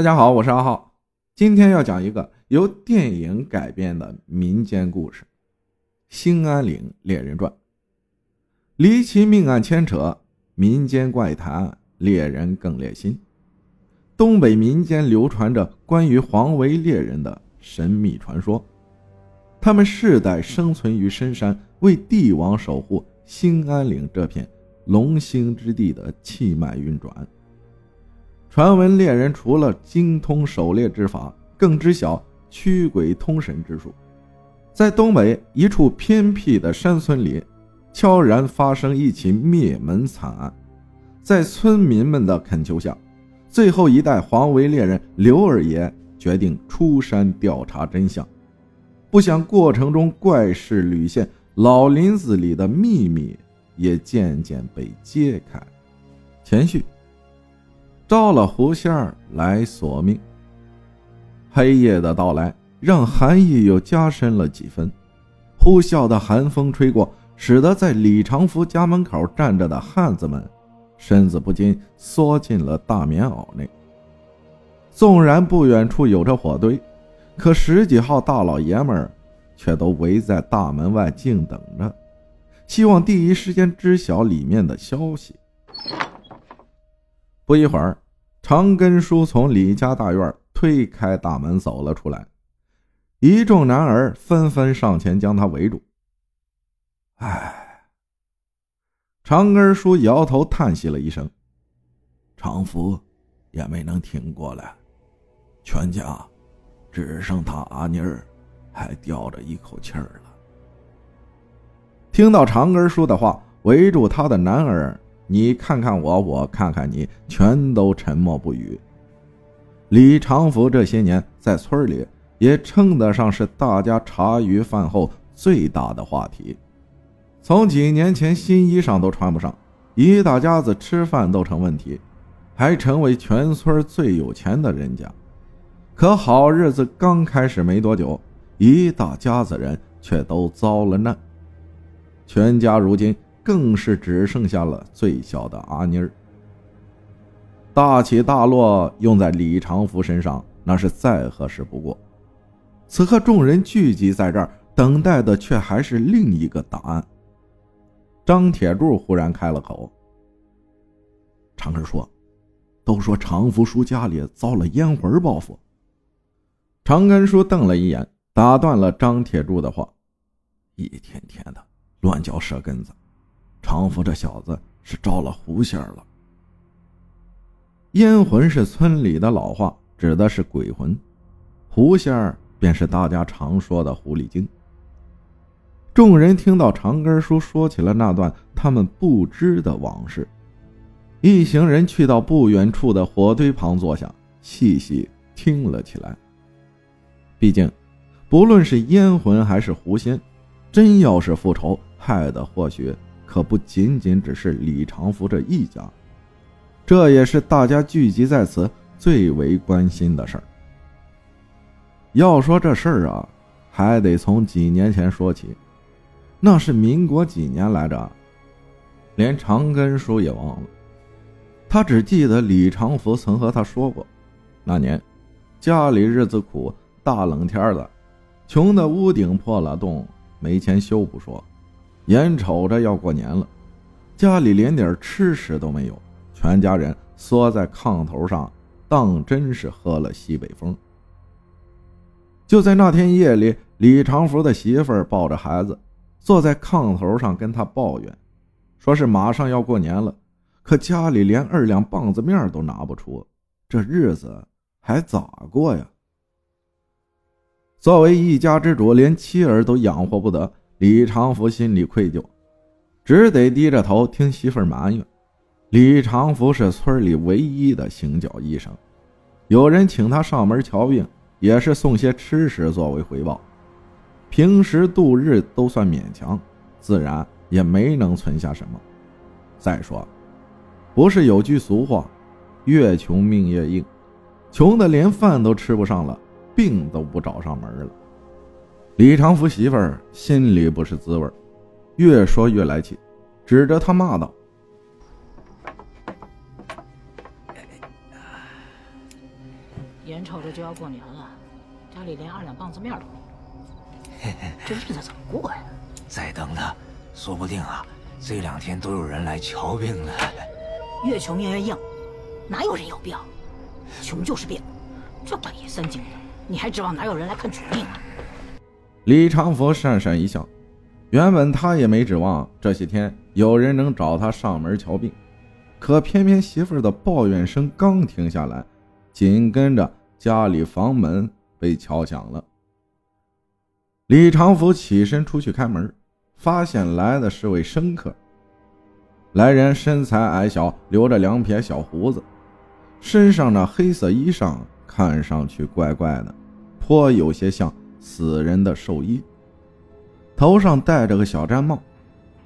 大家好，我是阿浩，今天要讲一个由电影改编的民间故事《兴安岭猎人传》。离奇命案牵扯民间怪谈，猎人更猎心。东北民间流传着关于黄维猎人的神秘传说，他们世代生存于深山，为帝王守护兴安岭这片龙兴之地的气脉运转。传闻猎人除了精通狩猎之法，更知晓驱鬼通神之术。在东北一处偏僻的山村里，悄然发生一起灭门惨案。在村民们的恳求下，最后一代黄维猎人刘二爷决定出山调查真相。不想过程中怪事屡现，老林子里的秘密也渐渐被揭开。前续。招了狐仙儿来索命。黑夜的到来让寒意又加深了几分，呼啸的寒风吹过，使得在李长福家门口站着的汉子们身子不禁缩进了大棉袄内。纵然不远处有着火堆，可十几号大老爷们儿却都围在大门外静等着，希望第一时间知晓里面的消息。不一会儿，长根叔从李家大院推开大门走了出来，一众男儿纷纷上前将他围住。唉，长根叔摇头叹息了一声：“长福也没能挺过来，全家只剩他阿妮儿还吊着一口气儿了。”听到长根叔的话，围住他的男儿。你看看我，我看看你，全都沉默不语。李长福这些年在村里也称得上是大家茶余饭后最大的话题。从几年前新衣裳都穿不上，一大家子吃饭都成问题，还成为全村最有钱的人家。可好日子刚开始没多久，一大家子人却都遭了难，全家如今。更是只剩下了最小的阿妮儿。大起大落用在李长福身上，那是再合适不过。此刻众人聚集在这儿，等待的却还是另一个答案。张铁柱忽然开了口：“长根说，都说长福叔家里遭了烟魂报复。”长根叔瞪了一眼，打断了张铁柱的话：“一天天的乱嚼舌根子。”长福这小子是招了狐仙了。烟魂是村里的老话，指的是鬼魂；狐仙儿便是大家常说的狐狸精。众人听到长根叔说起了那段他们不知的往事，一行人去到不远处的火堆旁坐下，细细听了起来。毕竟，不论是烟魂还是狐仙，真要是复仇，害的或许……可不仅仅只是李长福这一家，这也是大家聚集在此最为关心的事儿。要说这事儿啊，还得从几年前说起，那是民国几年来着？连长根叔也忘了，他只记得李长福曾和他说过，那年家里日子苦，大冷天的，穷的屋顶破了洞，没钱修不说。眼瞅着要过年了，家里连点吃食都没有，全家人缩在炕头上，当真是喝了西北风。就在那天夜里，李长福的媳妇儿抱着孩子，坐在炕头上跟他抱怨，说是马上要过年了，可家里连二两棒子面都拿不出，这日子还咋过呀？作为一家之主，连妻儿都养活不得。李长福心里愧疚，只得低着头听媳妇儿埋怨。李长福是村里唯一的行脚医生，有人请他上门瞧病，也是送些吃食作为回报。平时度日都算勉强，自然也没能存下什么。再说，不是有句俗话，“越穷命越硬”，穷的连饭都吃不上了，病都不找上门了。李长福媳妇儿心里不是滋味越说越来气，指着他骂道：“眼瞅着就要过年了，家里连二两棒子面都没有，这日子怎么过呀？再等等，说不定啊，这两天都有人来瞧病了。越穷命越硬，哪有人有病？穷就是病，这半夜三更的，你还指望哪有人来看穷病啊？李长福讪讪一笑，原本他也没指望这些天有人能找他上门瞧病，可偏偏媳妇儿的抱怨声刚停下来，紧跟着家里房门被敲响了。李长福起身出去开门，发现来的是位生客。来人身材矮小，留着两撇小胡子，身上那黑色衣裳看上去怪怪的，颇有些像。死人的寿衣，头上戴着个小毡帽，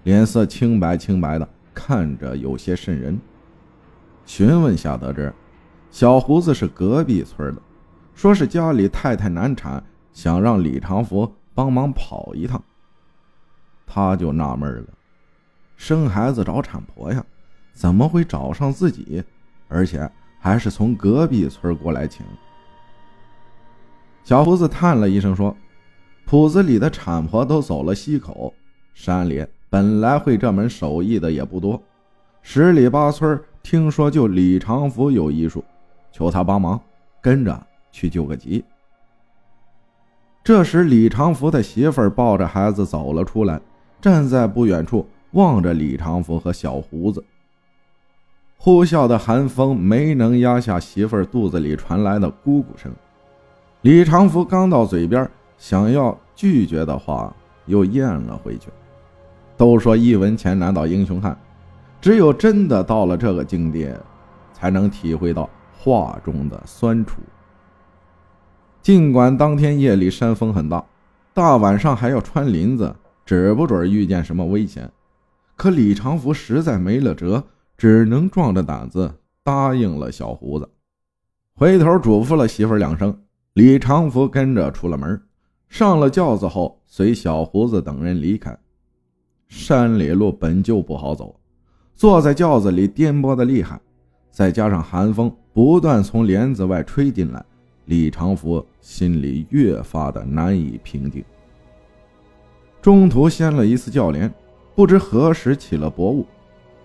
脸色清白清白的，看着有些瘆人。询问下得知，小胡子是隔壁村的，说是家里太太难产，想让李长福帮忙跑一趟。他就纳闷了，生孩子找产婆呀，怎么会找上自己，而且还是从隔壁村过来请？小胡子叹了一声说：“铺子里的产婆都走了西口，山里本来会这门手艺的也不多，十里八村听说就李长福有医术，求他帮忙，跟着去救个急。”这时，李长福的媳妇抱着孩子走了出来，站在不远处望着李长福和小胡子。呼啸的寒风没能压下媳妇肚子里传来的咕咕声。李长福刚到嘴边，想要拒绝的话，又咽了回去。都说一文钱难倒英雄汉，只有真的到了这个境地，才能体会到话中的酸楚。尽管当天夜里山风很大，大晚上还要穿林子，指不准遇见什么危险，可李长福实在没了辙，只能壮着胆子答应了小胡子，回头嘱咐了媳妇两声。李长福跟着出了门，上了轿子后，随小胡子等人离开。山里路本就不好走，坐在轿子里颠簸的厉害，再加上寒风不断从帘子外吹进来，李长福心里越发的难以平静。中途掀了一次轿帘，不知何时起了薄雾，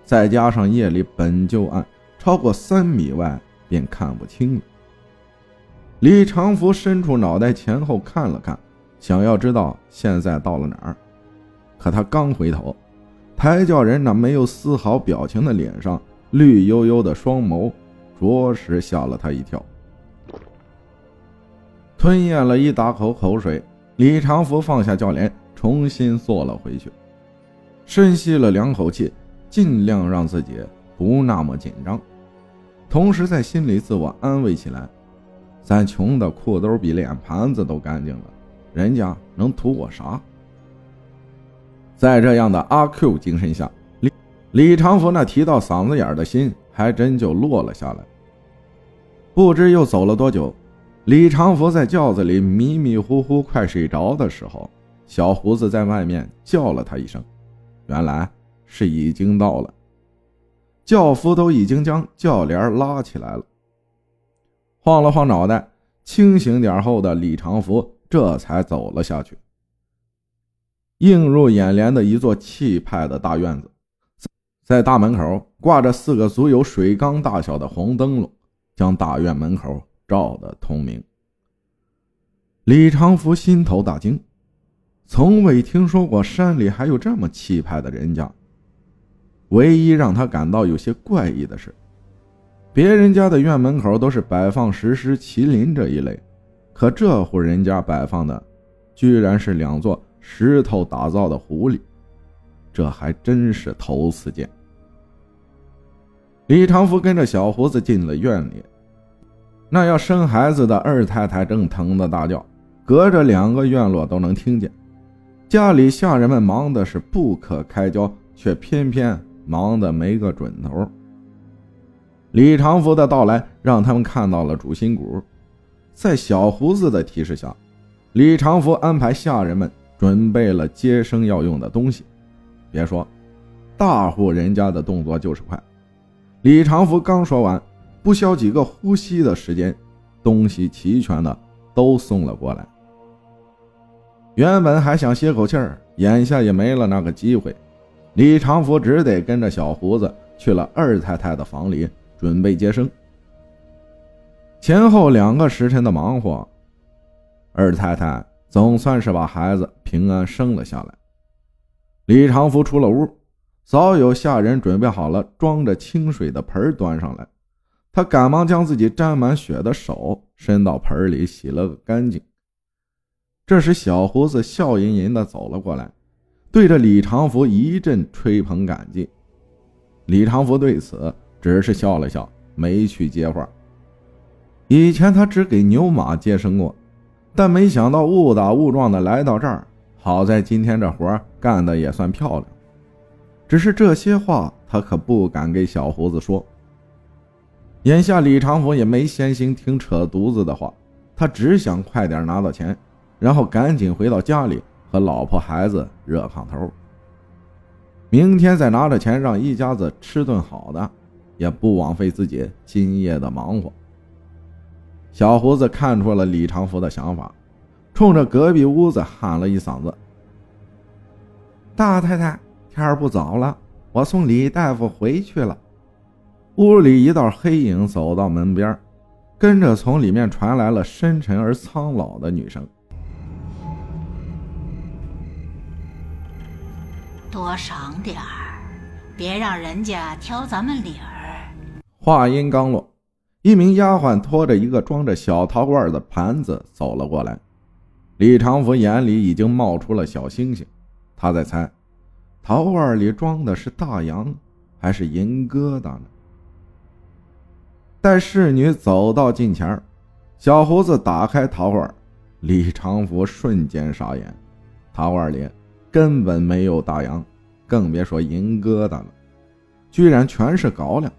再加上夜里本就暗，超过三米外便看不清了。李长福伸出脑袋前后看了看，想要知道现在到了哪儿。可他刚回头，抬轿人那没有丝毫表情的脸上，绿油油的双眸，着实吓了他一跳。吞咽了一大口口水，李长福放下轿帘，重新坐了回去，深吸了两口气，尽量让自己不那么紧张，同时在心里自我安慰起来。咱穷的裤兜比脸盘子都干净了，人家能图我啥？在这样的阿 Q 精神下，李李长福那提到嗓子眼的心还真就落了下来。不知又走了多久，李长福在轿子里迷迷糊糊快睡着的时候，小胡子在外面叫了他一声，原来是已经到了。轿夫都已经将轿帘拉起来了。晃了晃脑袋，清醒点后的李长福这才走了下去。映入眼帘的一座气派的大院子，在大门口挂着四个足有水缸大小的红灯笼，将大院门口照得通明。李长福心头大惊，从未听说过山里还有这么气派的人家。唯一让他感到有些怪异的是。别人家的院门口都是摆放石狮、麒麟这一类，可这户人家摆放的，居然是两座石头打造的狐狸，这还真是头次见。李长福跟着小胡子进了院里，那要生孩子的二太太正疼得大叫，隔着两个院落都能听见。家里下人们忙的是不可开交，却偏偏忙得没个准头。李长福的到来让他们看到了主心骨，在小胡子的提示下，李长福安排下人们准备了接生要用的东西。别说，大户人家的动作就是快。李长福刚说完，不消几个呼吸的时间，东西齐全的都送了过来。原本还想歇口气儿，眼下也没了那个机会。李长福只得跟着小胡子去了二太太的房里，准备接生。前后两个时辰的忙活，二太太总算是把孩子平安生了下来。李长福出了屋，早有下人准备好了装着清水的盆端上来，他赶忙将自己沾满血的手伸到盆里洗了个干净。这时，小胡子笑吟吟的走了过来。对着李长福一阵吹捧感激，李长福对此只是笑了笑，没去接话。以前他只给牛马接生过，但没想到误打误撞的来到这儿，好在今天这活干的也算漂亮。只是这些话他可不敢给小胡子说。眼下李长福也没闲心听扯犊子的话，他只想快点拿到钱，然后赶紧回到家里。和老婆孩子热炕头，明天再拿着钱让一家子吃顿好的，也不枉费自己今夜的忙活。小胡子看出了李长福的想法，冲着隔壁屋子喊了一嗓子：“大太太，天儿不早了，我送李大夫回去了。”屋里一道黑影走到门边，跟着从里面传来了深沉而苍老的女声。多赏点儿，别让人家挑咱们理儿。话音刚落，一名丫鬟拖着一个装着小陶罐的盘子走了过来。李长福眼里已经冒出了小星星，他在猜，陶罐里装的是大洋还是银疙瘩呢？待侍女走到近前，小胡子打开陶罐，李长福瞬间傻眼，陶罐里。根本没有大洋，更别说银疙瘩了，居然全是高粱。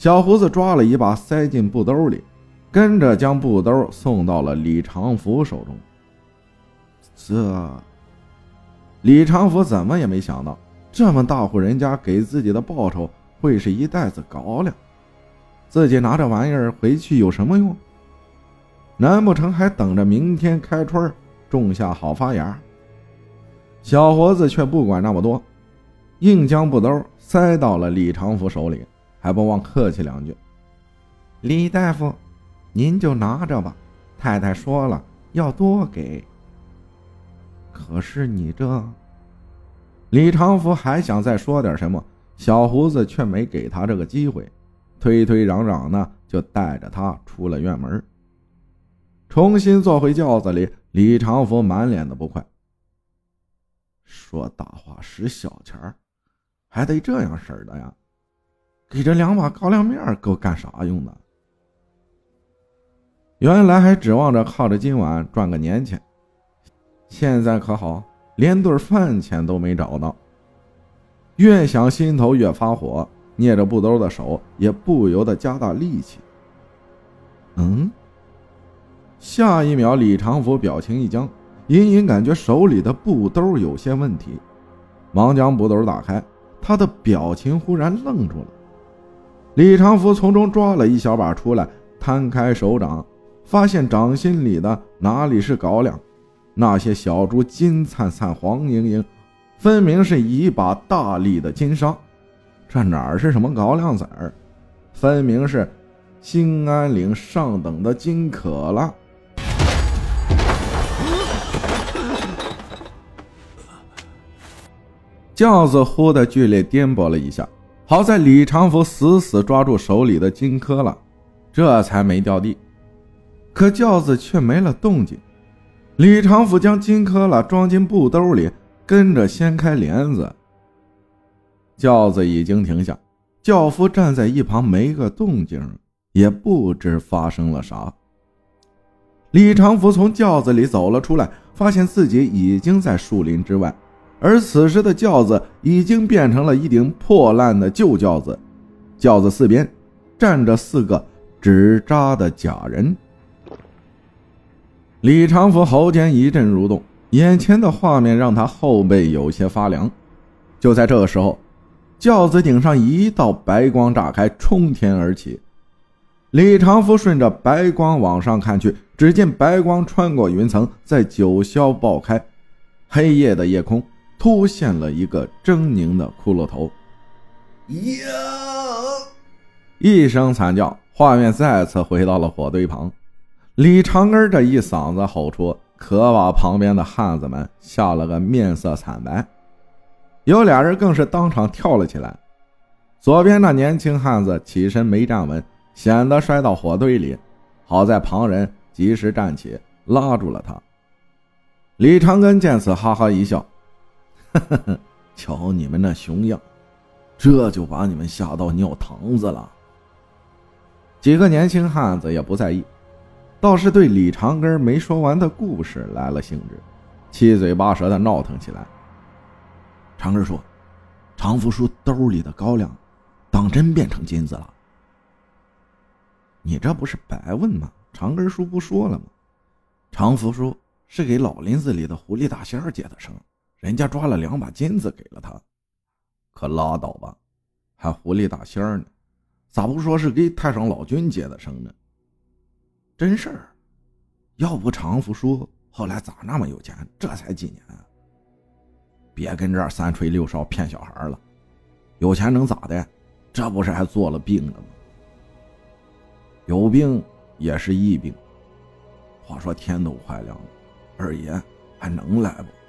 小胡子抓了一把，塞进布兜里，跟着将布兜送到了李长福手中。这，李长福怎么也没想到，这么大户人家给自己的报酬会是一袋子高粱，自己拿这玩意儿回去有什么用？难不成还等着明天开春种下好发芽？小伙子却不管那么多，硬将布兜塞到了李长福手里，还不忘客气两句：“李大夫，您就拿着吧，太太说了要多给。”可是你这……李长福还想再说点什么，小胡子却没给他这个机会，推推嚷嚷的就带着他出了院门。重新坐回轿子里，李长福满脸的不快。说大话使小钱儿，还得这样式的呀？给这两把高粱面够干啥用的？原来还指望着靠着今晚赚个年钱，现在可好，连顿饭钱都没找到。越想心头越发火，捏着布兜的手也不由得加大力气。嗯，下一秒，李长福表情一僵。隐隐感觉手里的布兜有些问题，忙将布兜打开，他的表情忽然愣住了。李长福从中抓了一小把出来，摊开手掌，发现掌心里的哪里是高粱，那些小珠金灿灿、黄莹莹，分明是一把大粒的金沙。这哪是什么高粱子儿，分明是兴安岭上等的金可了。轿子忽的剧烈颠簸了一下，好在李长福死死抓住手里的金科了，这才没掉地。可轿子却没了动静。李长福将金科了装进布兜里，跟着掀开帘子。轿子已经停下，轿夫站在一旁没个动静，也不知发生了啥。李长福从轿子里走了出来，发现自己已经在树林之外。而此时的轿子已经变成了一顶破烂的旧轿子，轿子四边站着四个纸扎的假人。李长福喉间一阵蠕动，眼前的画面让他后背有些发凉。就在这个时候，轿子顶上一道白光炸开，冲天而起，李长福顺着白光往上看去，只见白光穿过云层，在九霄爆开，黑夜的夜空突现了一个狰狞的骷髅头。呀！一声惨叫，画面再次回到了火堆旁。李长根这一嗓子吼出，可把旁边的汉子们吓了个面色惨白，有俩人更是当场跳了起来。左边那年轻汉子起身没站稳。险得摔到火堆里，好在旁人及时站起，拉住了他。李长根见此，哈哈一笑：“呵呵呵，瞧你们那熊样，这就把你们吓到尿堂子了。”几个年轻汉子也不在意，倒是对李长根没说完的故事来了兴致，七嘴八舌的闹腾起来。长根说：“常福叔兜里的高粱，当真变成金子了？”你这不是白问吗？长根叔不说了吗？常福叔是给老林子里的狐狸大仙儿接的生，人家抓了两把金子给了他。可拉倒吧，还狐狸大仙儿呢？咋不说是给太上老君接的生呢？真事儿，要不常福叔后来咋那么有钱？这才几年啊！别跟这儿三吹六哨骗小孩了，有钱能咋的？这不是还做了病了吗？有病也是疫病。话说天都快亮了，二爷还能来不？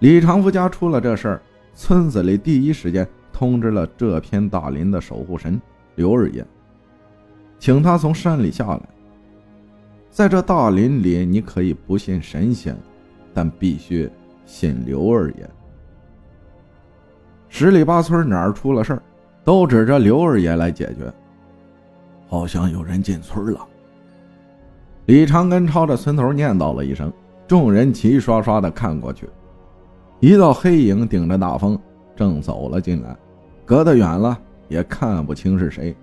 李长福家出了这事儿，村子里第一时间通知了这片大林的守护神刘二爷，请他从山里下来。在这大林里，你可以不信神仙，但必须信刘二爷。十里八村哪儿出了事儿，都指着刘二爷来解决。好像有人进村了。李长根朝着村头念叨了一声，众人齐刷刷的看过去，一道黑影顶着大风正走了进来，隔得远了也看不清是谁。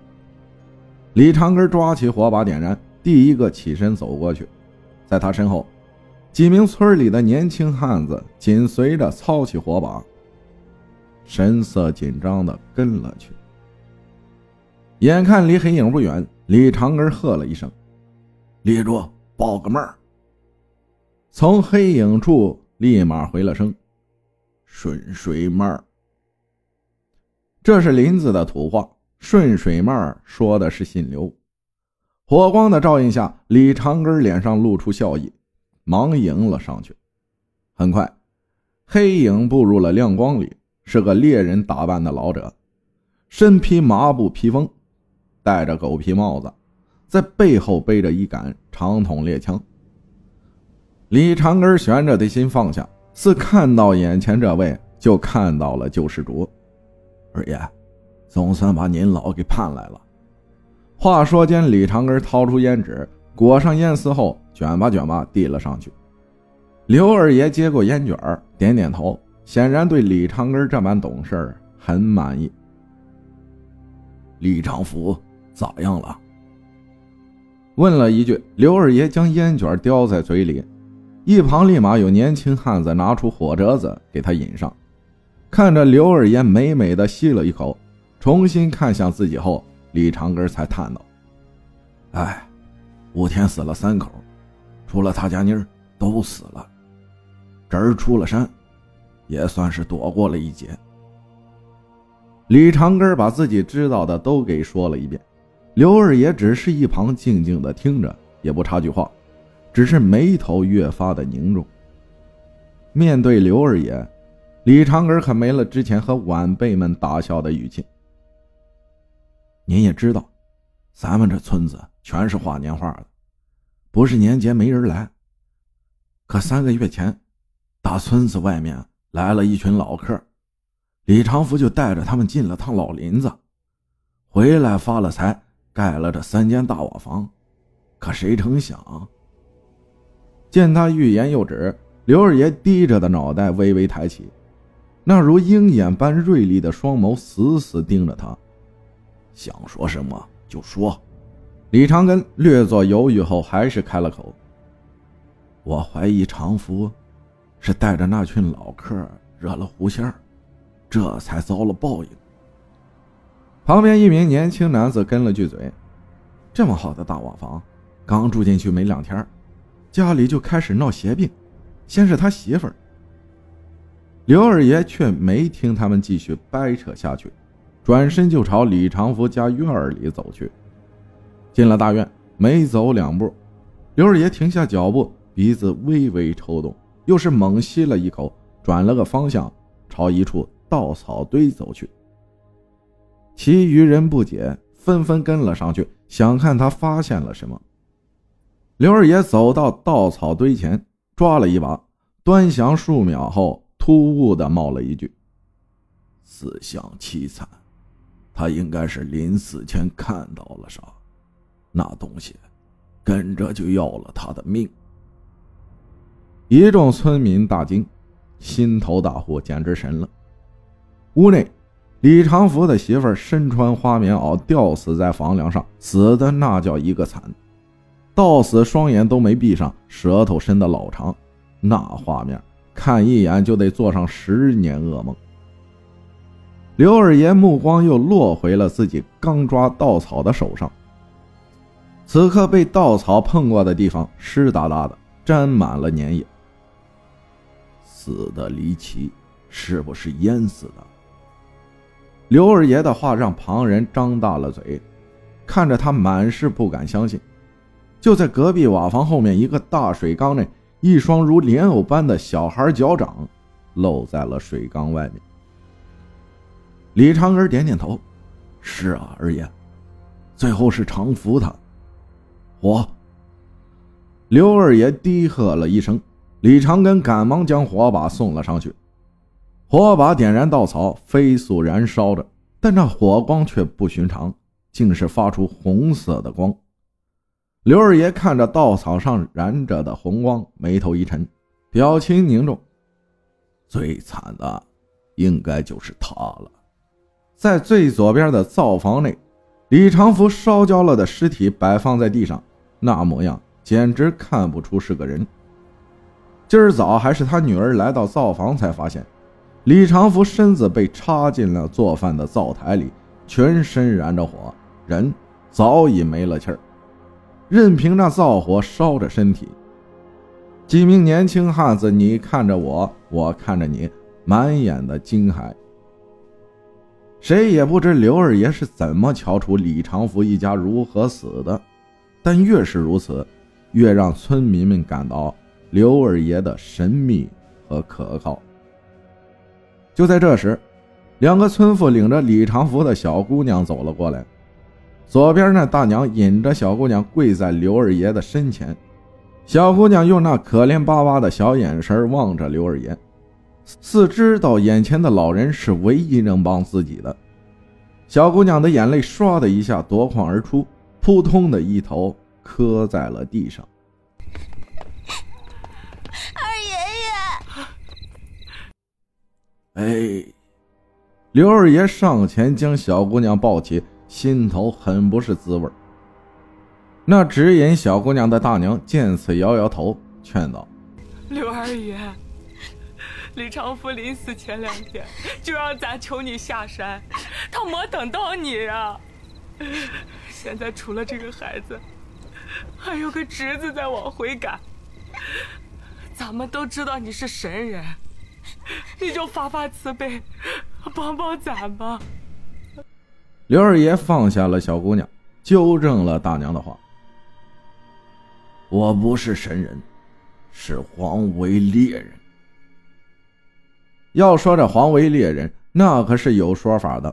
李长根抓起火把点燃，第一个起身走过去，在他身后，几名村里的年轻汉子紧随着操起火把，神色紧张的跟了去。眼看离黑影不远，李长根喝了一声：“立住，报个闷。”从黑影处立马回了声：“顺水妹儿。”这是林子的土话，“顺水妹儿”说的是姓刘。火光的照映下，李长根脸上露出笑意，忙迎了上去。很快，黑影步入了亮光里，是个猎人打扮的老者，身披麻布披风。戴着狗皮帽子，在背后背着一杆长筒猎枪。李长根悬着的心放下，似看到眼前这位，就看到了救世主。二爷，总算把您老给盼来了。话说间，李长根掏出烟纸，裹上烟丝后，卷吧卷吧递了上去。刘二爷接过烟卷，点点头，显然对李长根这般懂事很满意。李长福。咋样了？问了一句，刘二爷将烟卷叼在嘴里，一旁立马有年轻汉子拿出火折子给他引上。看着刘二爷美美的吸了一口，重新看向自己后，李长根才叹道：“哎，武天死了三口，除了他家妮儿都死了，侄儿出了山，也算是躲过了一劫。”李长根把自己知道的都给说了一遍。刘二爷只是一旁静静的听着，也不插句话，只是眉头越发的凝重。面对刘二爷，李长根可没了之前和晚辈们打笑的语气。您也知道，咱们这村子全是画年画的，不是年节没人来。可三个月前，大村子外面来了一群老客，李长福就带着他们进了趟老林子，回来发了财。盖了这三间大瓦房，可谁成想？见他欲言又止，刘二爷低着的脑袋微微抬起，那如鹰眼般锐利的双眸死死盯着他。想说什么就说。李长根略作犹豫后，还是开了口：“我怀疑常福是带着那群老客惹了狐仙这才遭了报应。”旁边一名年轻男子跟了句嘴：“这么好的大瓦房，刚住进去没两天，家里就开始闹邪病。先是他媳妇儿。”刘二爷却没听他们继续掰扯下去，转身就朝李长福家院里走去。进了大院，没走两步，刘二爷停下脚步，鼻子微微抽动，又是猛吸了一口，转了个方向，朝一处稻草堆走去。其余人不解，纷纷跟了上去，想看他发现了什么。刘二爷走到稻草堆前，抓了一把，端详数秒后，突兀的冒了一句：“死相凄惨，他应该是临死前看到了啥。”那东西跟着就要了他的命。一众村民大惊，心头大呼，简直神了。屋内，李长福的媳妇身穿花棉袄，吊死在房梁上，死的那叫一个惨，到死双眼都没闭上，舌头伸得老长，那画面看一眼就得做上十年噩梦。刘二爷目光又落回了自己刚抓稻草的手上。此刻被稻草碰过的地方湿哒哒的，沾满了粘液。死的离奇，是不是淹死的？刘二爷的话让旁人张大了嘴，看着他满是不敢相信。就在隔壁瓦房后面一个大水缸内，一双如莲藕般的小孩脚掌露在了水缸外面。李长根点点头：“是啊，二爷，最后是常福他。”火！刘二爷低喝了一声，李长根赶忙将火把送了上去。火把点燃稻草，飞速燃烧着，但这火光却不寻常，竟是发出红色的光。刘二爷看着稻草上燃着的红光，眉头一沉，表情凝重。最惨的，应该就是他了。在最左边的灶房内，李长福烧焦了的尸体摆放在地上。那模样简直看不出是个人。今儿早还是他女儿来到灶房才发现，李长福身子被插进了做饭的灶台里，全身燃着火，人早已没了气儿，任凭那灶火烧着身体。几名年轻汉子，你看着我，我看着你，满眼的惊骇。谁也不知刘二爷是怎么瞧出李长福一家如何死的。但越是如此，越让村民们感到刘二爷的神秘和可靠。就在这时，两个村妇领着李长福的小姑娘走了过来。左边那大娘引着小姑娘跪在刘二爷的身前，小姑娘用那可怜巴巴的小眼神望着刘二爷，似知道眼前的老人是唯一能帮自己的。小姑娘的眼泪唰的一下夺眶而出。扑通的一头磕在了地上。二爷爷，哎，刘二爷上前将小姑娘抱起，心头很不是滋味。那指引小姑娘的大娘见此摇摇头，劝道：“刘二爷，李长福临死前两天就让咱求你下山，他没等到你呀。”现在除了这个孩子，还有个侄子在往回赶。咱们都知道你是神人，你就发发慈悲，帮帮咱吧。刘二爷放下了小姑娘，纠正了大娘的话：“我不是神人，是黄维猎人。要说这黄维猎人，那可是有说法的。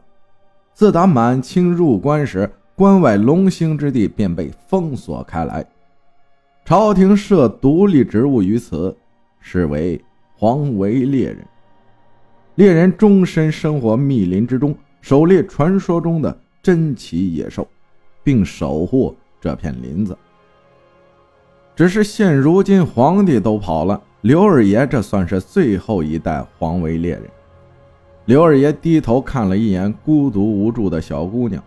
自打满清入关时。”关外龙兴之地便被封锁开来，朝廷设独立职务于此，是为黄维猎人。猎人终身生活密林之中，狩猎传说中的珍奇野兽，并守护这片林子。只是现如今皇帝都跑了，刘二爷这算是最后一代黄维猎人。刘二爷低头看了一眼孤独无助的小姑娘。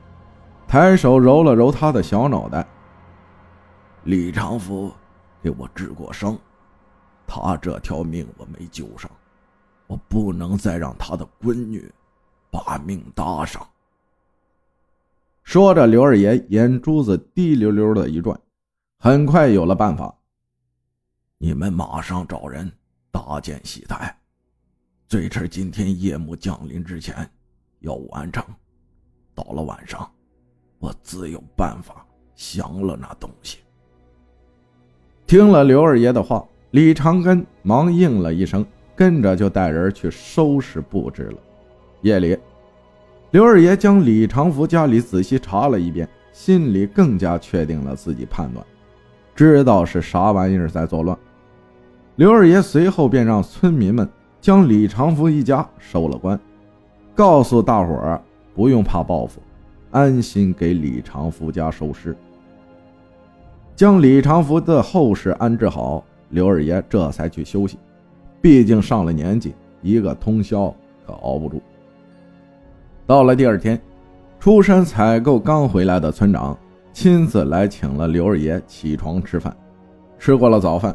抬手揉了揉她的小脑袋。李长福给我治过伤，他这条命我没救上，我不能再让他的闺女把命搭上。说着，刘二爷眼珠子滴溜溜的一转，很快有了办法。你们马上找人搭建戏台，最迟今天夜幕降临之前要完成。到了晚上，我自有办法降了那东西。听了刘二爷的话，李长根忙应了一声，跟着就带人去收拾布置了。夜里。刘二爷将李长福家里仔细查了一遍，心里更加确定了自己判断，知道是啥玩意儿在作乱。刘二爷随后便让村民们将李长福一家收了官，告诉大伙儿不用怕报复，安心给李长福家收尸。将李长福的后事安置好，刘二爷这才去休息，毕竟上了年纪，一个通宵可熬不住。到了第二天，出山采购刚回来的村长亲自来请了刘二爷起床吃饭。吃过了早饭，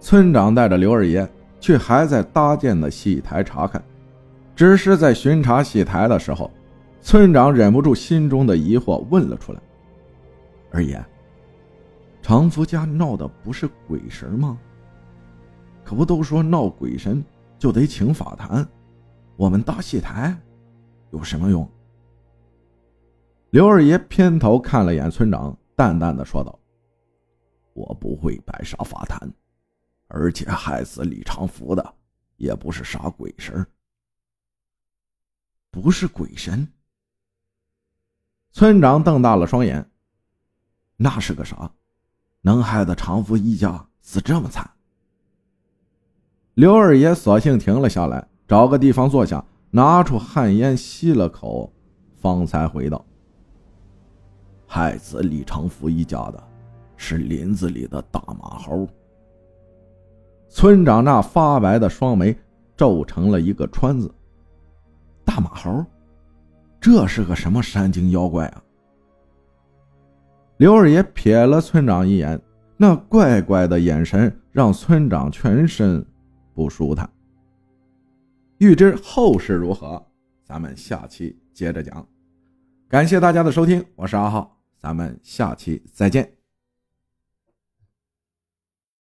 村长带着刘二爷去还在搭建的戏台查看。只是在巡查戏台的时候，村长忍不住心中的疑惑问了出来：“二爷，常福家闹的不是鬼神吗？可不都说闹鬼神就得请法坛，我们搭戏台？”有什么用？刘二爷偏头看了眼村长，淡淡的说道：“我不会白杀法坛，而且害死李长福的也不是啥鬼神。不是鬼神？”村长瞪大了双眼：“那是个啥？能害得长福一家死这么惨？”刘二爷索性停了下来，找个地方坐下。拿出旱烟吸了口，方才回道：“害死李长福一家的，是林子里的大马猴。”村长那发白的双眉皱成了一个川字。大马猴，这是个什么山精妖怪啊？刘二爷瞥了村长一眼，那怪怪的眼神让村长全身不舒坦。欲知后事如何，咱们下期接着讲。感谢大家的收听，我是阿浩，咱们下期再见。